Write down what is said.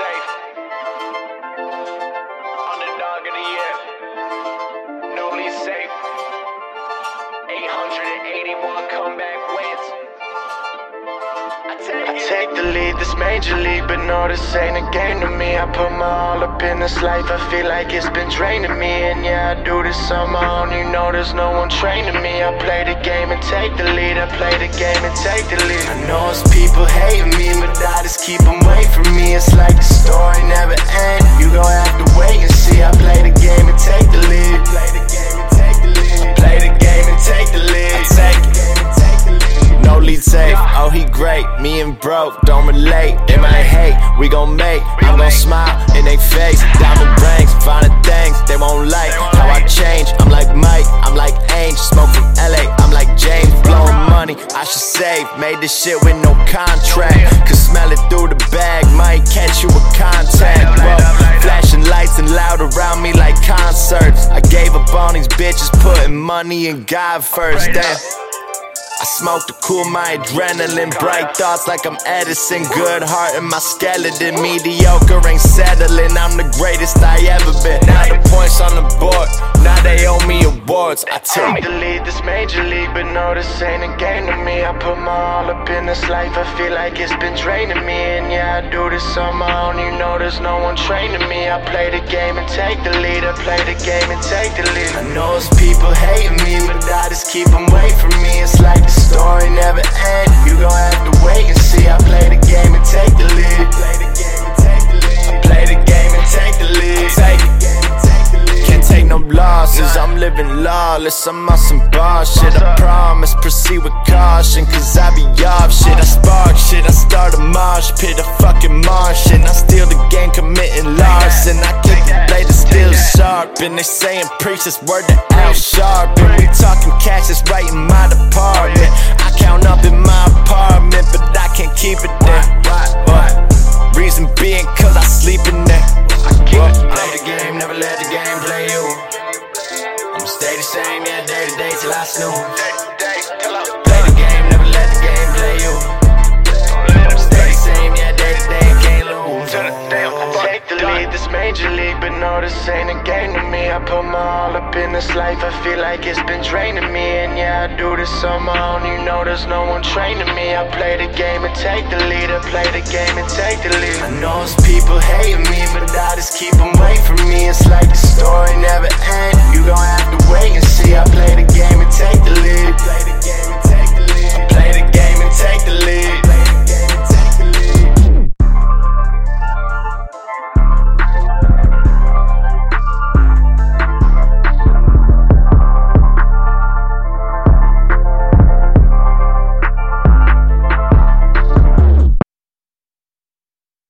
safe. Underdog of the year. Newly safe. 881 comeback wins. I take, I take the lead, this major league, but no, this ain't a game to me. I put my all up in this life, I feel like it's been draining me. And yeah, I do this on my own, you know there's no one training me. I play the game and take the lead, I play the game and take the lead. I know it's people hating me, but I just keep them away from me. Great. Me and broke don't relate. They might hate, we gon' make. I'm gon' smile in they face. Diamond rings, finding things they won't like. How I change, I'm like Mike, I'm like Ainge. Smoke from LA, I'm like James. Blowing money, I should save. Made this shit with no contract. Cause smell it through the bag, might catch you with contact. Whoa, flashing lights and loud around me like concerts. I gave up on these bitches, putting money in God first. Damn. I smoke to cool my adrenaline. Bright thoughts like I'm Edison. Good heart in my skeleton. Mediocre ain't settling. I'm the greatest I ever been. Now the points on the board. Now they owe me awards. I take the lead, this major league, but no, this ain't a game to me. I put my all up in this life. I feel like it's been draining me. And yeah, I do this on my own. You know, there's no one training me. I play the game and take the lead. I play the game and take the lead. I know it's people hating me, but I just keep them no losses. I'm living lawless. I'm on some bar shit. I promise. Proceed with caution. Cause I be off shit. I spark shit. I start a mosh pit. A fucking Martian. I steal the game, committing larceny. I keep the blade steel sharp. And they saying preach this word to Al Sharp. And we talking cash that's right in my department. To day till I snooze. Play the game, never let the game play you. Stay the same, yeah, day to day, can't lose. Take the lead, this major league, but no, this ain't a game to me. I put my all up in this life, I feel like it's been draining me. And yeah, I do this on my own, you know, there's no one training me. I play the game and take the lead, I play the game and take the lead. I know it's people hating me, but I just keep them away from me. It's like the story never ends.